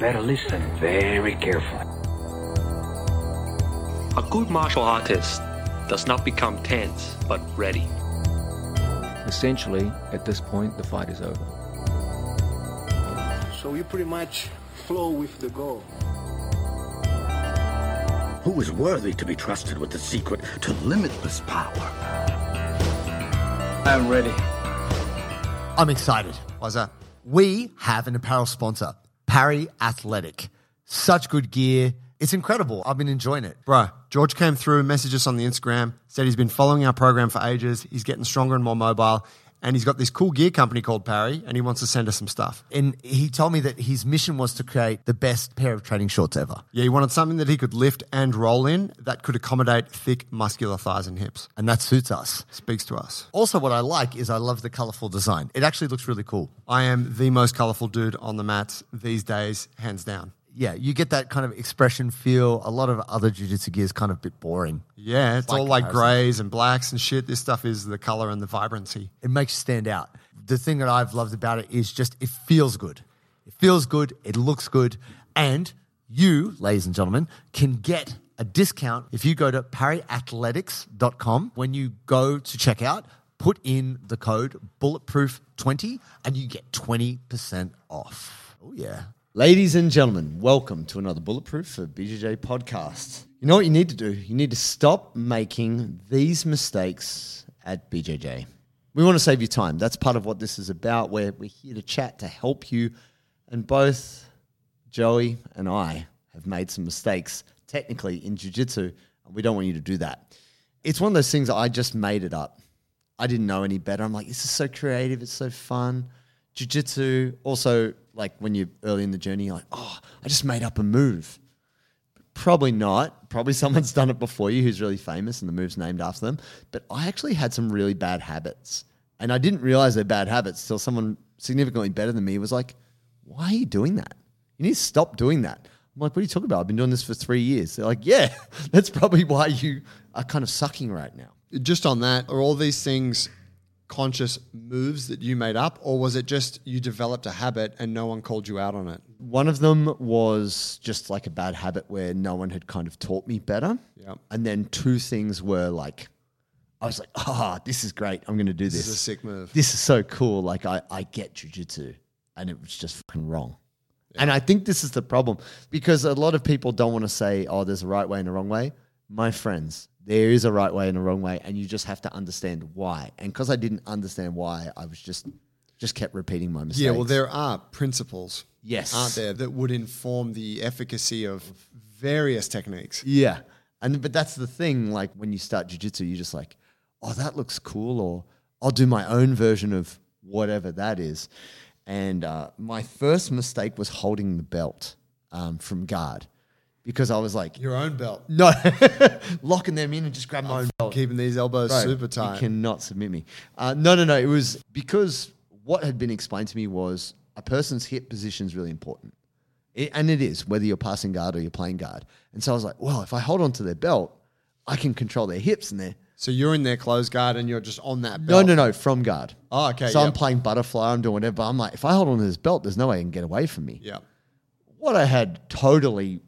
Better listen very carefully. A good martial artist does not become tense, but ready. Essentially, at this point, the fight is over. So you pretty much flow with the goal. Who is worthy to be trusted with the secret to limitless power? I'm ready. I'm excited. Why's that? We have an apparel sponsor, Parry Athletic. Such good gear. It's incredible. I've been enjoying it. Bro, George came through, messaged us on the Instagram, said he's been following our program for ages. He's getting stronger and more mobile. And he's got this cool gear company called Parry, and he wants to send us some stuff. And he told me that his mission was to create the best pair of training shorts ever. Yeah, he wanted something that he could lift and roll in that could accommodate thick, muscular thighs and hips. And that suits us. Speaks to us. Also, what I like is I love the colorful design. It actually looks really cool. I am the most colorful dude on the mats these days, hands down. Yeah, you get that kind of expression feel. A lot of other jiu-jitsu gear is kind of a bit boring. Yeah, it's By all like comparison. grays and blacks and shit. This stuff is the color and the vibrancy. It makes you stand out. The thing that I've loved about it is just it feels good. It feels good. It looks good. And you, ladies and gentlemen, can get a discount if you go to parryathletics.com. When you go to checkout, put in the code bulletproof20 and you get 20% off. Oh, yeah. Ladies and gentlemen, welcome to another Bulletproof for BJJ podcast. You know what you need to do? You need to stop making these mistakes at BJJ. We want to save you time. That's part of what this is about. Where we're here to chat to help you. And both Joey and I have made some mistakes technically in jiu-jitsu. We don't want you to do that. It's one of those things I just made it up. I didn't know any better. I'm like, this is so creative. It's so fun. Jiu-jitsu, also like when you're early in the journey, you're like, oh, I just made up a move. Probably not. Probably someone's done it before you who's really famous and the move's named after them. But I actually had some really bad habits. And I didn't realize they're bad habits till someone significantly better than me was like, why are you doing that? You need to stop doing that. I'm like, what are you talking about? I've been doing this for three years. They're like, yeah, that's probably why you are kind of sucking right now. Just on that, are all these things conscious moves that you made up, or was it just you developed a habit and no one called you out on it? One of them was just like a bad habit where no one had kind of taught me better. Yep. And then two things were like, I was like, ah, this is great. I'm going to do this. This is a sick move. This is so cool. Like, I, I get jujitsu. And it was just fucking wrong. And I think this is the problem because a lot of people don't want to say, oh, there's a right way and a wrong way. My friends, there is a right way and a wrong way. And you just have to understand why. And because I didn't understand why, I was just, just kept repeating my mistakes. Yeah, well, there are principles, Yes. aren't there, that would inform the efficacy of various techniques. Yeah. And but that's the thing, like when you start jujitsu, you're just like, oh, that looks cool, or I'll do my own version of whatever that is. And uh, my first mistake was holding the belt um, from guard because I was like, Your own belt. no, locking them in and just grab my own belt. Keeping these elbows Bro, super You tight. cannot submit me. Uh, no, no, no. It was because what had been explained to me was a person's hip position is really important. It, and it is, whether you're passing guard or you're playing guard. And so I was like, well, if I hold onto their belt, I can control their hips and their. so you're in their closed guard and you're just on that No, belt. no, no, from guard. Oh, okay, So I'm yep. playing butterfly, I'm doing whatever. I'm like, if I hold on to this belt, there's no way it can get away from me. Yeah. What I had totally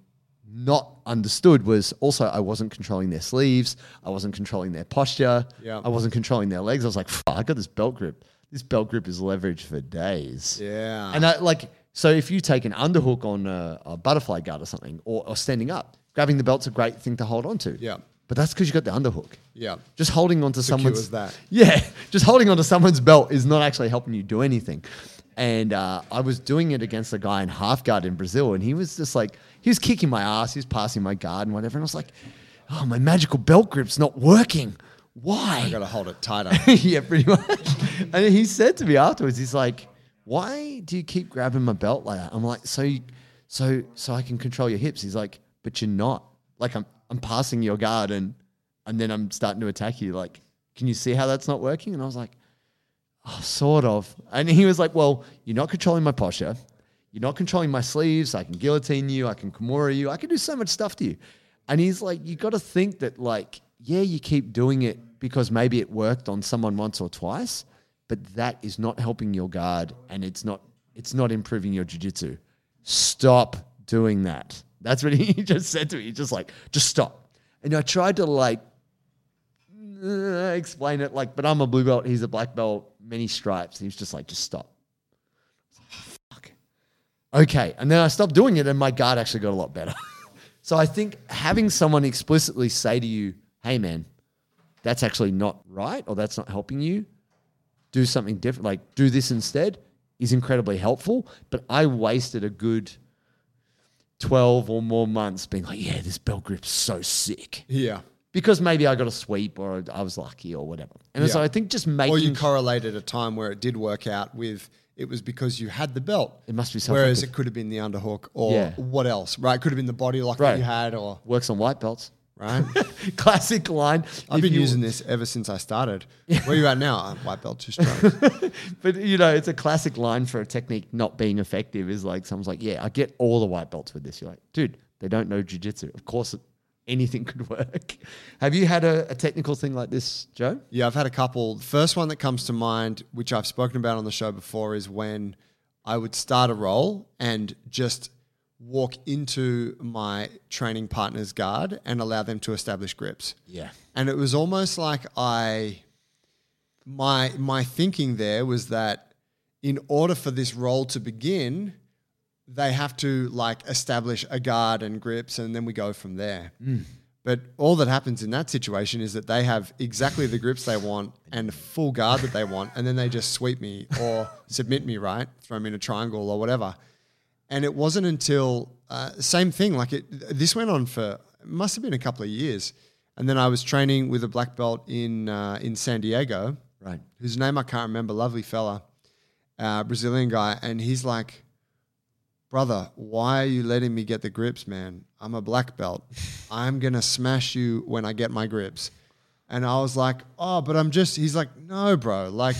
not understood was also I wasn't controlling their sleeves. I wasn't controlling their posture. Yeah. I wasn't controlling their legs. I was like, "Fuck, I got this belt grip. This belt grip is leverage for days. Yeah. And I like, so if you take an underhook on a, a butterfly guard or something, or, or standing up, grabbing the belt's a great thing to hold on to. Yeah. But that's because you got the underhook. Yeah. Just holding onto Secure someone's that. Yeah, just holding onto someone's belt is not actually helping you do anything. And uh, I was doing it against a guy in half guard in Brazil, and he was just like, he was kicking my ass, he was passing my guard and whatever, and I was like, oh, my magical belt grip's not working. Why? I got to hold it tighter. yeah, pretty much. And he said to me afterwards, he's like, "Why do you keep grabbing my belt like that?" I'm like, "So, you, so, so I can control your hips." He's like, "But you're not. Like, I'm, I'm passing your guard, and, and then I'm starting to attack you. Like, can you see how that's not working?" And I was like, "Oh, sort of." And he was like, "Well, you're not controlling my posture. You're not controlling my sleeves. I can guillotine you. I can kimura you. I can do so much stuff to you." And he's like, "You got to think that, like, yeah, you keep doing it because maybe it worked on someone once or twice, but that is not helping your guard, and it's not it's not improving your jujitsu. stop doing that. That's what he just said to me. He's just like, just stop. And I tried to like uh, explain it like, but I'm a blue belt. He's a black belt, many stripes. He was just like, just stop. Okay. And then I stopped doing it and my guard actually got a lot better. so I think having someone explicitly say to you, hey man, that's actually not right or that's not helping you, do something different, like do this instead, is incredibly helpful. But I wasted a good 12 or more months being like, yeah, this belt grip's so sick. Yeah. Because maybe I got a sweep or I was lucky or whatever. And so I think just making Or you correlated a time where it did work out with it was because you had the belt. It must be something. Whereas it could have been the underhook or Yeah. what else, right? It could have been the body lock Right. that you had or, works on white belts. right? Classic line. I've If been using this ever since I started. Where you at now? Uh, White belt, two strokes. But you know, it's a classic line for a technique not being effective. Is like someone's like, "Yeah, I get all the white belts with this." You're like, "Dude, they don't know jujitsu. Of course, anything could work." Have you had a, a technical thing like this, Joe? Yeah, I've had a couple. The first one that comes to mind, which I've spoken about on the show before, is when I would start a roll and just walk into my training partner's guard and allow them to establish grips. Yeah. And it was almost like I my my thinking there was that in order for this roll to begin, they have to like establish a guard and grips and then we go from there. But all that happens in that situation is that they have exactly the grips they want and full guard that they want, and then they just sweep me or submit me, right? Throw me in a triangle or whatever. And it wasn't until uh, same thing. Like it, this went on for must have been a couple of years, and then I was training with a black belt in uh, in San Diego, Right. whose name I can't remember. Lovely fella, uh, Brazilian guy, and he's like, "Brother, why are you letting me get the grips, man? I'm a black belt. I'm gonna smash you when I get my grips." And I was like, "Oh, but I'm just." He's like, "No, bro. Like,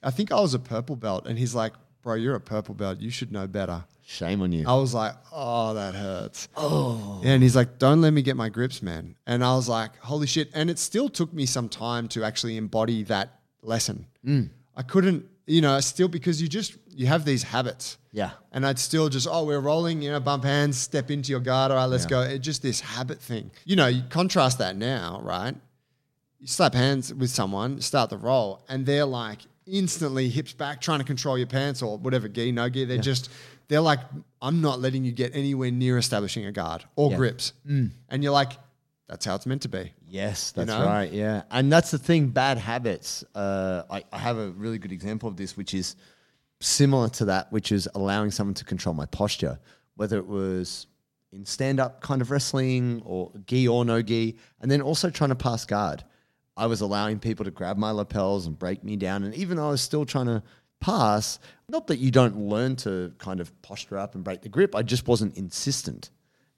I think I was a purple belt." And he's like, "Bro, you're a purple belt. You should know better." Shame on you. I was like, "Oh, that hurts." Oh. And he's like, "Don't let me get my grips, man." And I was like, "Holy shit!" And it still took me some time to actually embody that lesson. Mm. I couldn't, you know, still because you just you have these habits. Yeah. And I'd still just, oh, we're rolling, you know, bump hands, step into your guard. All right, let's go. It's just this habit thing. You know, you contrast that now, right? You slap hands with someone, start the roll, and they're like instantly hips back, trying to control your pants or whatever gi, no gi. They're just, they're like, I'm not letting you get anywhere near establishing a guard or Yeah. grips. Mm. And you're like, that's how it's meant to be. Yes, that's know? right. Yeah, and that's the thing. Bad habits. Uh, I, I have a really good example of this, which is similar to that, which is allowing someone to control my posture, whether it was in stand-up kind of wrestling or gi or no gi, and then also trying to pass guard. I was allowing people to grab my lapels and break me down, and even though I was still trying to pass, not that you don't learn to kind of posture up and break the grip, I just wasn't insistent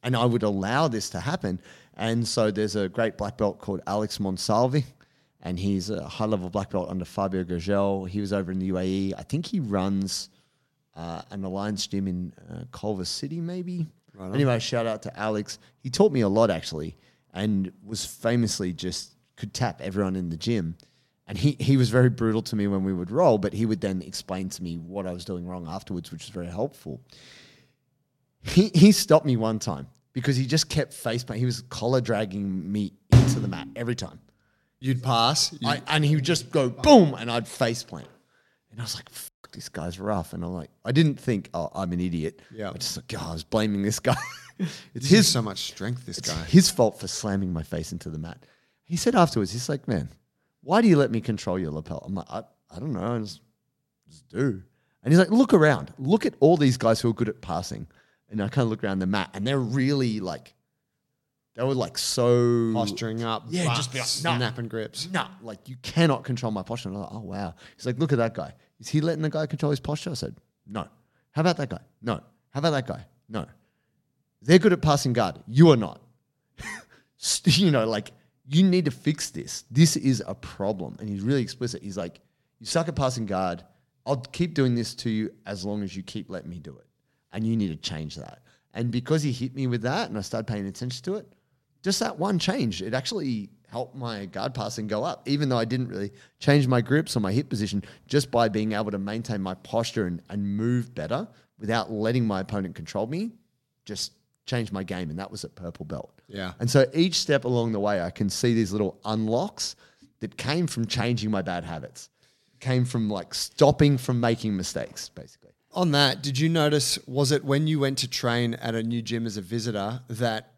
and I would allow this to happen. And so there's a great black belt called Alex Monsalvi, and he's a high level black belt under Fabio Gurgel. He was over in the UAE. I think he runs uh, an Alliance gym in uh, Culver City, maybe. anyway, shout out to Alex. He taught me a lot actually, and was famously just could tap everyone in the gym. And he, he was very brutal to me when we would roll, but he would then explain to me what I was doing wrong afterwards, which was very helpful he he stopped me one time because he just kept face He was collar dragging me into the mat every time. You'd pass. you- I, and he would just go boom, and I'd face plant. And I was like, "Fuck, this guy's rough." And I'm like, I didn't think, "Oh, I'm an idiot." Yeah. I just like, God, I was blaming this guy. it's his so much strength, this it's guy. his fault for slamming my face into the mat. He said afterwards, he's like, "Man, why do you let me control your lapel?" I'm like, "I, I don't know, I just, just do." And he's like, "Look around. Look at all these guys who are good at passing." And I kind of look around the mat, and they're really like, they were like so Posturing up. Yeah, just be like, "No." snapping grips. no, like you cannot control my posture. And I'm like, oh wow. He's like, look at that guy. Is he letting the guy control his posture? I said, no. How about that guy? No. How about that guy? No. They're good at passing guard. You are not. you know, like you need to fix this. This is a problem. And he's really explicit. He's like, you suck at passing guard. I'll keep doing this to you as long as you keep letting me do it. And you need to change that. And because he hit me with that and I started paying attention to it, just that one change, it actually helped my guard passing go up, even though I didn't really change my grips or my hip position, just by being able to maintain my posture and, and move better without letting my opponent control me, just changed my game. And that was at purple belt. Yeah. And so each step along the way, I can see these little unlocks that came from changing my bad habits, came from like stopping from making mistakes, basically. On that, did you notice? Was it when you went to train at a new gym as a visitor that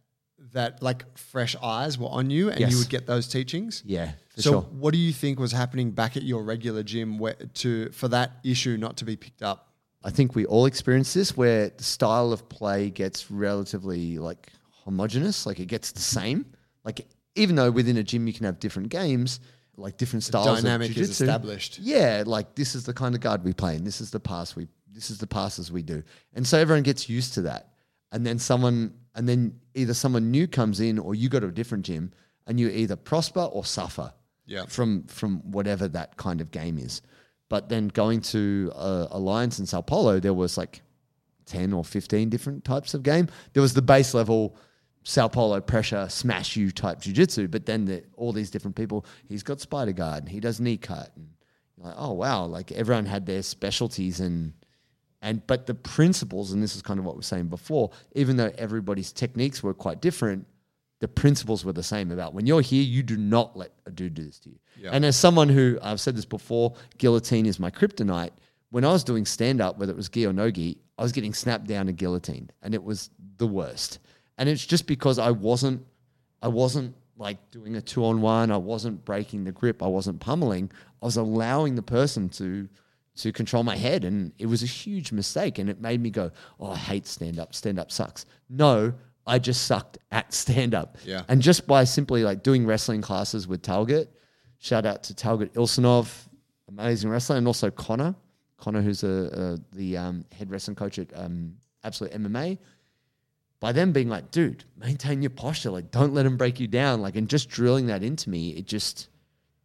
that like fresh eyes were on you and Yes. you would get those teachings? Yeah, for so, sure. what do you think was happening back at your regular gym where, to for that issue not to be picked up? I think we all experience this where the style of play gets relatively like homogenous, like it gets the same. Like even though within a gym you can have different games, like different styles. dynamic of is jiu-jitsu. established. Yeah, like this is the kind of guard we play, and this is the pass we, this is the passes we do, and so everyone gets used to that. And then someone, and then either someone new comes in, or you go to a different gym, and you either prosper or suffer. Yeah. From from whatever that kind of game is. But then going to uh, Alliance in Sao Paulo, there was like 10 or 15 different types of game. There was the base level Sao Paulo pressure, smash you type jiu-jitsu, but then the, all these different people, he's got spider guard and he does knee cut. And you're like, oh, wow, like everyone had their specialties and, and, but the principles, and this is kind of what we were saying before, even though everybody's techniques were quite different, the principles were the same about when you're here, you do not let a dude do this to you. And as someone who, I've said this before, guillotine is my kryptonite. When I was doing stand up, whether it was gi or no gi, I was getting snapped down and guillotined, and it was the worst. And it's just because I wasn't, I wasn't like doing a two on one. I wasn't breaking the grip. I wasn't pummeling. I was allowing the person to to control my head, and it was a huge mistake. And it made me go, "Oh, I hate stand up. Stand up sucks." No, I just sucked at stand up. Yeah. And just by simply like doing wrestling classes with Talgut, shout out to Talgut Ilsanov, amazing wrestler, and also Connor, Connor, who's a, a the um, head wrestling coach at um, Absolute MMA. By them being like, dude, maintain your posture, like don't let them break you down, like, and just drilling that into me, it just,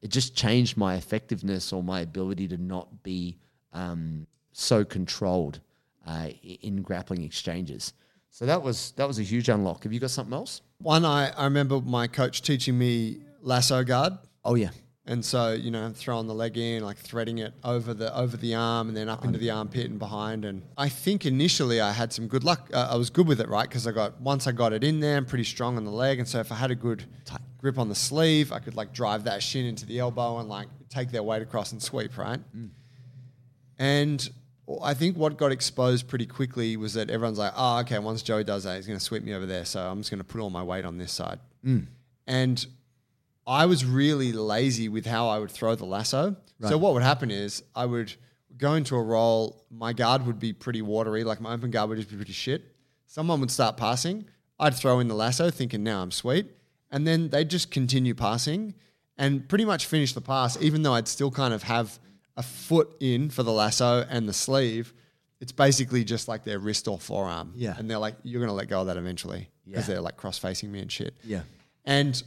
it just changed my effectiveness or my ability to not be um, so controlled uh, in grappling exchanges. So that was that was a huge unlock. Have you got something else? One, I, I remember my coach teaching me lasso guard. Oh yeah, And so, you know, throwing the leg in, like threading it over the over the arm and then up into the armpit and behind. And I think initially I had some good luck. Uh, I was good with it, right? Because I got once I got it in there, I'm pretty strong on the leg. And so if I had a good grip on the sleeve, I could like drive that shin into the elbow and like take their weight across and sweep, right? Mm. And I think what got exposed pretty quickly was that everyone's like, oh, okay, once Joey does that, he's going to sweep me over there. So I'm just going to put all my weight on this side. Mm. And I was really lazy with how I would throw the lasso. So what would happen is I would go into a roll, my guard would be pretty watery, like my open guard would just be pretty shit. Someone would start passing, I'd throw in the lasso thinking now I'm sweet, and then they'd just continue passing and pretty much finish the pass even though I'd still kind of have a foot in for the lasso and the sleeve. It's basically just like their wrist or forearm. Yeah. And they're like, you're going to let go of that eventually because Yeah. they're like cross facing me and shit. Yeah. And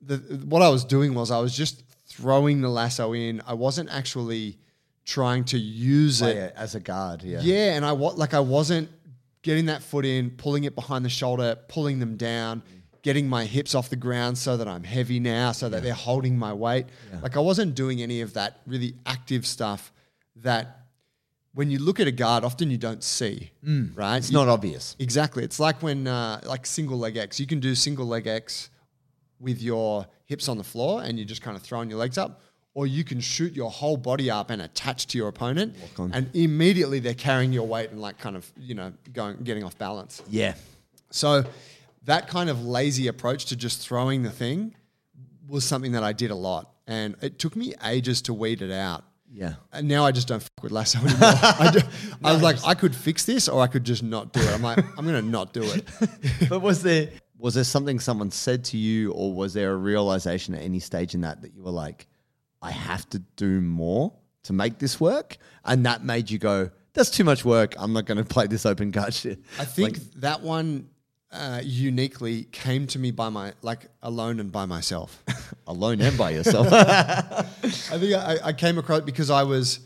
the, what I was doing was I was just throwing the lasso in. I wasn't actually trying to use Oh, it. as a guard. Yeah, Yeah, and I like I wasn't getting that foot in, pulling it behind the shoulder, pulling them down, getting my hips off the ground so that I'm heavy now, so that they're holding my weight. Like I wasn't doing any of that really active stuff that when you look at a guard, often you don't see, right? it's You- not obvious. Exactly. It's like when uh, like single leg X. You can do single leg X with your hips on the floor and you're just kind of throwing your legs up. Or you can shoot your whole body up and attach to your opponent, and immediately they're carrying your weight and like kind of you know going getting off balance. Yeah, So that kind of lazy approach to just throwing the thing was something that I did a lot, and it took me ages to weed it out. yeah. And now I just don't fuck with lasso anymore. I, do, I was like, I could fix this, or I could just not do it. I'm like, I'm gonna not do it. but was there was there something someone said to you, or was there a realization at any stage in that that you were like, I have to do more to make this work, and that made you go, that's too much work. I'm not going to play this open guard shit. I think that one uh, uniquely came to me by my like alone and by myself. alone and by yourself. I think I, I came across because I was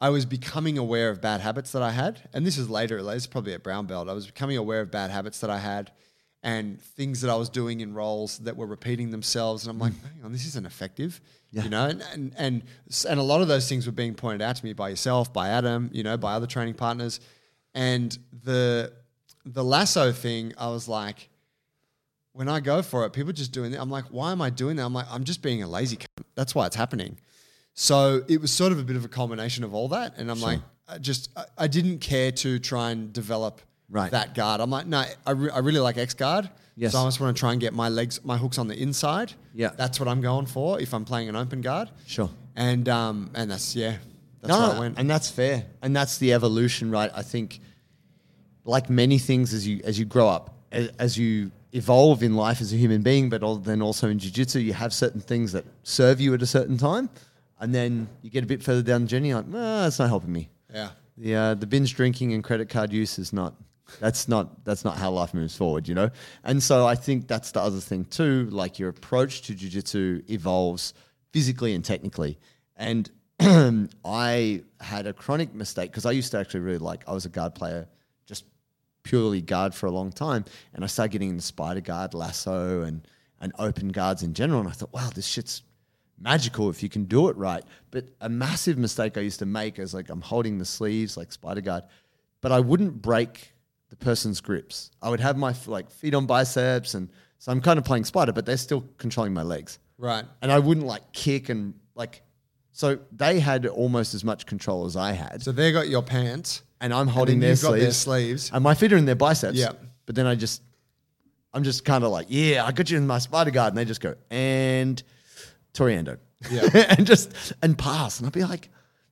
I was becoming aware of bad habits that I had, and this is later. Is probably at brown belt. I was becoming aware of bad habits that I had, and things that I was doing in roles that were repeating themselves. And I'm like, hang on, this isn't effective. You know, and, and and and a lot of those things were being pointed out to me by yourself, by Adam, you know, by other training partners. And the the lasso thing, I was like, when I go for it, people just doing it. I'm like, why am I doing that? I'm like, I'm just being a lazy. cunt. That's why it's happening. So it was sort of a bit of a combination of all that, and I'm like, I just I, I didn't care to try and develop Right. that guard. I'm like, no, I, re- I really like X guard. Yes. So I just want to try and get my legs, my hooks on the inside. Yeah. That's what I'm going for if I'm playing an open guard. Sure. And um and that's yeah, that's no, where I went. and that's fair, and that's the evolution, right? I think, like many things, as you as you grow up, as, as you evolve in life as a human being, but al- then also in jiu-jitsu, you have certain things that serve you at a certain time, and then you get a bit further down the journey, you're like, no, that's not helping me. yeah. The uh, the binge drinking and credit card use is not. That's not that's not how life moves forward, you know. And so I think that's the other thing too. Like your approach to jujitsu evolves physically and technically. And I had a chronic mistake because I used to actually really like. I was a guard player, just purely guard for a long time, and I started getting into spider guard, lasso, and and open guards in general. And I thought, wow, this shit's magical if you can do it right. But a massive mistake I used to make is like I'm holding the sleeves like spider guard, but I wouldn't break the person's grips. I would have my like feet on biceps, and so I'm kind of playing spider, but they're still controlling my legs, Right. and I wouldn't like kick and like. So they had almost as much control as I had, So they got your pants. And I'm holding their you've got sleeves, their sleeves. and my feet are in their biceps. Yeah. But then I just, I'm just kind of like, yeah, I got you in my spider guard, and they just go and toreando, Yeah. and just and pass, and I'd be like,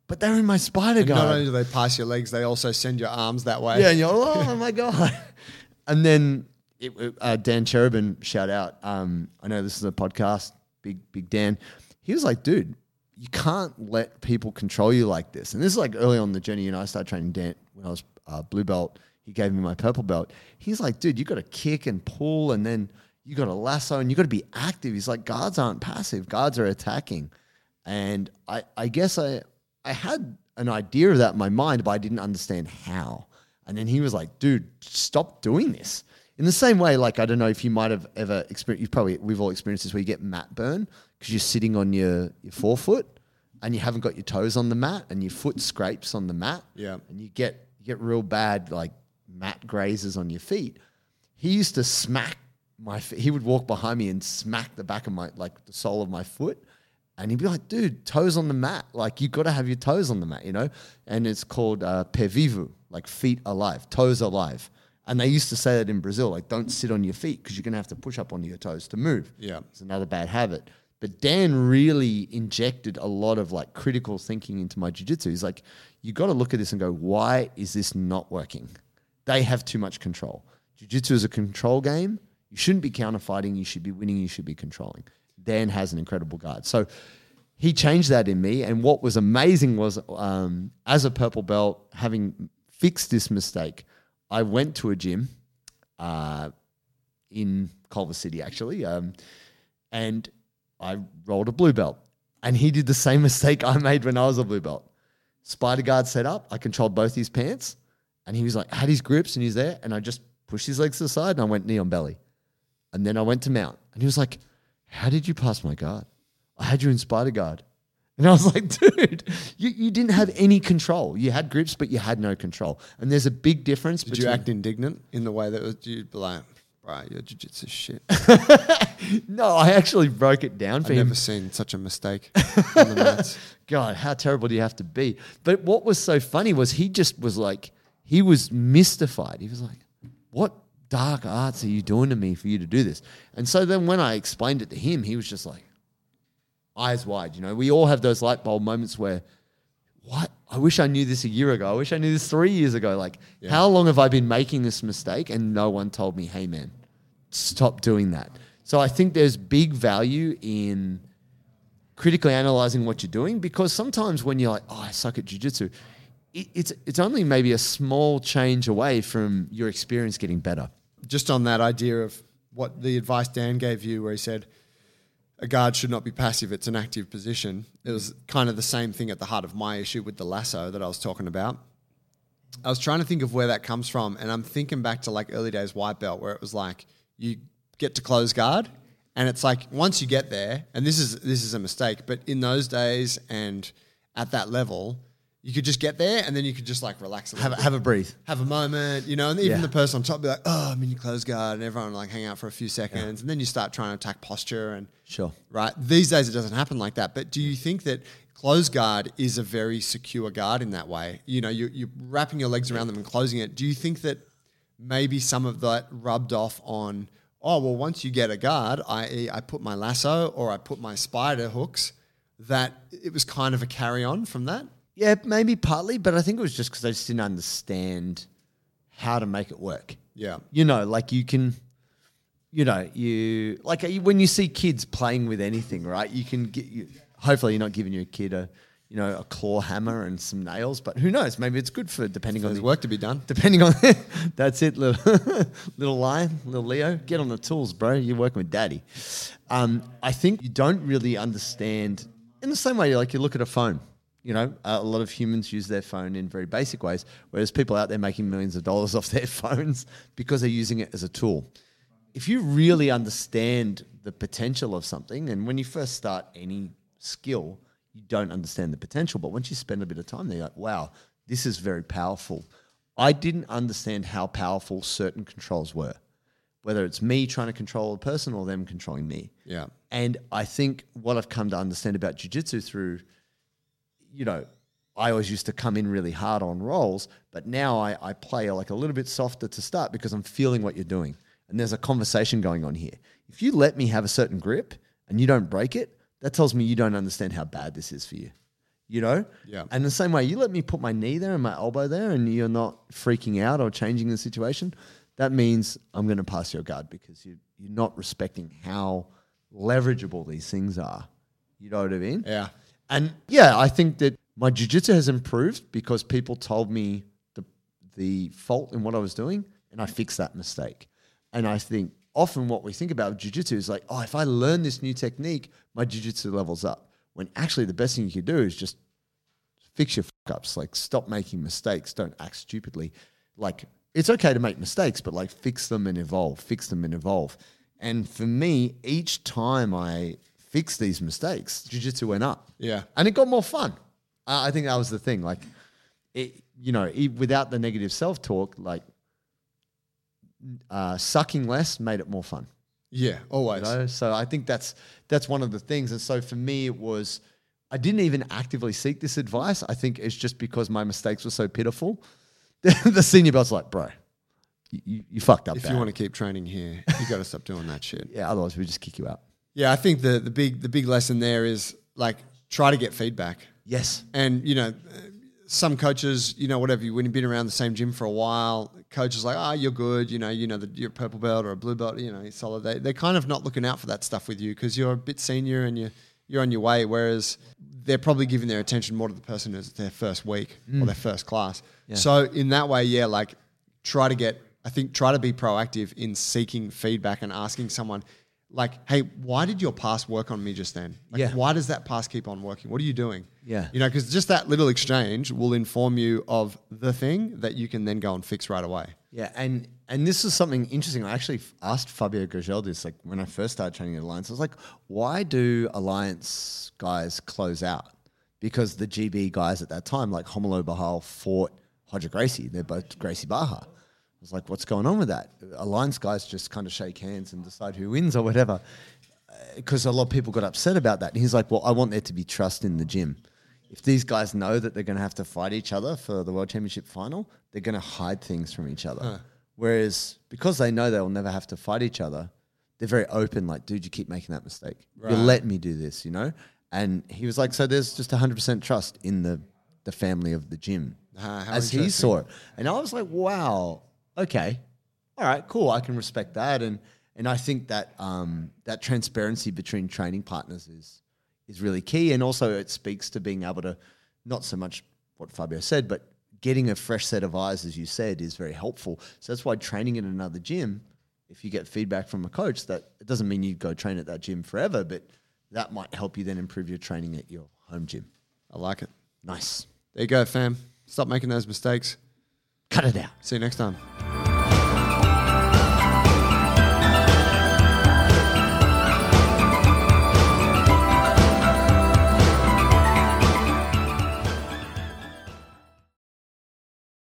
but they're in my spider And not only do they pass your legs, they also send your arms that way. Yeah, and you're like, oh my god. And then it, uh, Dan Cherubin, shout out. Um, I know this is a podcast. Big big Dan. He was like, dude, you can't let people control you like this. And this is like early on the journey. You know, I started training Dan when I was uh, blue belt. He gave me my purple belt. He's like, dude, you got to kick and pull, and then you got to lasso, and you got to be active. He's like, guards aren't passive. Guards are attacking. And I, I guess I, I had an idea of that in my mind, but I didn't understand how. And then he was like, dude, stop doing this. In the same way, like, I don't know if you might have ever experienced, you've probably, we've all experienced this where you get mat burn because you're sitting on your, your forefoot and you haven't got your toes on the mat and your foot scrapes on the mat. Yeah. And you get, you get real bad, like, mat grazes on your feet. He used to smack my, f- he would walk behind me and smack the back of my, like, the sole of my foot. And he'd be like, dude, toes on the mat. Like, you got to have your toes on the mat, you know? And it's called uh, pé vivo, like feet alive, toes alive. And they used to say that in Brazil, like, don't sit on your feet because you're going to have to push up onto your toes to move. Yeah. It's another bad habit. But Dan really injected a lot of like critical thinking into my jiu-jitsu. He's like, you got to look at this and go, why is this not working? They have too much control. Jiu-jitsu is a control game. You shouldn't be counter-fighting. You should be winning. You should be controlling. Dan has an incredible guard. So he changed that in me. And what was amazing was, um, as a purple belt, having fixed this mistake, I went to a gym uh, in Culver City, actually, um, and I rolled a blue belt. And he did the same mistake I made when I was a blue belt. Spider guard set up. I controlled both his pants, and he was like, had his grips, and he's there, and I just pushed his legs to the side, and I went knee on belly. And then I went to mount, and he was like, "How did you pass my guard? I had you in spider guard." And I was like, "Dude, you, you didn't have any control. You had grips, but you had no control." And there's a big difference. Did you act indignant in the way that was, you'd be like, right, your jiu-jitsu shit. No, I actually broke it down for I've him. never seen such a mistake on the mats. God, how terrible do you have to be? But what was so funny was he just was like, he was mystified. He was like, what dark arts are you doing to me for you to do this? And so then when I explained it to him, he was just like, eyes wide. You know, we all have those light bulb moments where, what? I wish I knew this a year ago. I wish I knew this three years ago. Like, how long have I been making this mistake and no one told me, hey, man, stop doing that? So I think there's big value in critically analyzing what you're doing because sometimes when you're like, oh, I suck at jujitsu, it, it's it's only maybe a small change away from your experience getting better. Just on that idea of what the advice Dan gave you, where he said a guard should not be passive; it's an active position. It was kind of the same thing at the heart of my issue with the lasso that I was talking about. I was trying to think of where that comes from, and I'm thinking back to like early days white belt, where it was like you get to close guard, and it's like once you get there, and this is this is a mistake, but in those days and at that level, you could just get there and then you could just like relax a little Have, bit have a breathe. have a moment, you know, and even Yeah. the person on top be like, oh, I'm in your close guard, and everyone like hang out for a few seconds, and then you start trying to attack posture and Sure. right. These days it doesn't happen like that. But do you think that close guard is a very secure guard in that way? You know, you're, you're wrapping your legs around them and closing it. Do you think that maybe some of that rubbed off on? Oh well, once you get a guard, i.e., I put my lasso or I put my spider hooks, that it was kind of a carry on from that. Yeah, maybe partly, but I think it was just because I just didn't understand how to make it work. Yeah. You know, like you can, you know, you like when you see kids playing with anything, right? You can get you. Hopefully, you're not giving your kid a, you know, a claw hammer and some nails, but who knows? Maybe it's good for depending on There's the work to be done. Depending on that's it, little little lion, little Leo, get on the tools, bro. You're working with daddy. Um, I think you don't really understand in the same way, like you look at a phone. You know, a lot of humans use their phone in very basic ways, whereas people out there making millions of dollars off their phones because they're using it as a tool. If you really understand the potential of something, and when you first start any skill, you don't understand the potential. But once you spend a bit of time there, you're like, wow, this is very powerful. I didn't understand how powerful certain controls were, whether it's me trying to control a person or them controlling me. Yeah. And I think what I've come to understand about jujitsu through, you know, I always used to come in really hard on rolls, but now I, I play like a little bit softer to start because I'm feeling what you're doing. And there's a conversation going on here. If you let me have a certain grip and you don't break it, that tells me you don't understand how bad this is for you. You know? Yeah. And the same way, you let me put my knee there and my elbow there and you're not freaking out or changing the situation, that means I'm going to pass your guard because you, you're not respecting how leverageable these things are. You know what I mean? Yeah. And yeah, I think that my jujitsu has improved because people told me the the fault in what I was doing, and I fixed that mistake. And I think often what we think about jujitsu is like, oh, if I learn this new technique, my jujitsu levels up. When actually the best thing you could do is just fix your fuck ups. Like stop making mistakes. Don't act stupidly. Like it's okay to make mistakes, but like fix them and evolve. Fix them and evolve. And for me, each time I fixed these mistakes, jujitsu went up. Yeah. and it got more fun. Uh, I think that was the thing. Like, it, you know, e- without the negative self talk, like uh, sucking less made it more fun. Yeah. Always. You know? So I think that's that's one of the things. And so for me, it was I didn't even actively seek this advice. I think it's just because my mistakes were so pitiful. the senior belt's like, bro, you, you, you fucked up. If bad." you want to keep training here, you got to stop doing that shit. yeah, otherwise we just kick you out. Yeah, I think the the big the big lesson there is like try to get feedback. Yes. And you know, some coaches, you know, whatever you when you've been around the same gym for a while, coaches like, oh, you're good, you know, you know that you're a purple belt or a blue belt, you know, you're solid. They they're kind of not looking out for that stuff with you because you're a bit senior and you you're on your way. Whereas they're probably giving their attention more to the person who's their first week or mm. their first class. So in that way, yeah, like try to get. I think try to be proactive in seeking feedback and asking someone. Like, hey, why did your pass work on me just then? Like, Yeah. why does that pass keep on working? What are you doing? Yeah. You know, because just that little exchange will inform you of the thing that you can then go and fix right away. Yeah, and and this is something interesting. I actually asked Fabio Gurgel this, like when I first started training at Alliance. I was like, why do Alliance guys close out? Because the GB guys at that time, like Romulo Barral, fought Roger Gracie. They're both Gracie Barra. I was like, what's going on with that? Alliance guys just kind of shake hands and decide who wins or whatever. Because a lot of people got upset about that. And he's like, well, I want there to be trust in the gym. If these guys know that they're going to have to fight each other for the World Championship final, they're going to hide things from each other. Whereas because they know they'll never have to fight each other, they're very open. Like, dude, you keep making that mistake. You let me do this, you know. And he was like, so there's just 100% trust in the the family of the gym how as he saw it. And I was like, wow, okay, all right, cool. I can respect that. And and I think that um, that transparency between training partners is is really key. And also, it speaks to being able to not so much what Fabio said, but getting a fresh set of eyes, as you said, is very helpful. So that's why training in another gym, if you get feedback from a coach, that it doesn't mean you go train at that gym forever, but that might help you then improve your training at your home gym. I like it. Nice. There you go, fam. Stop making those mistakes. Cut it out. See you next time.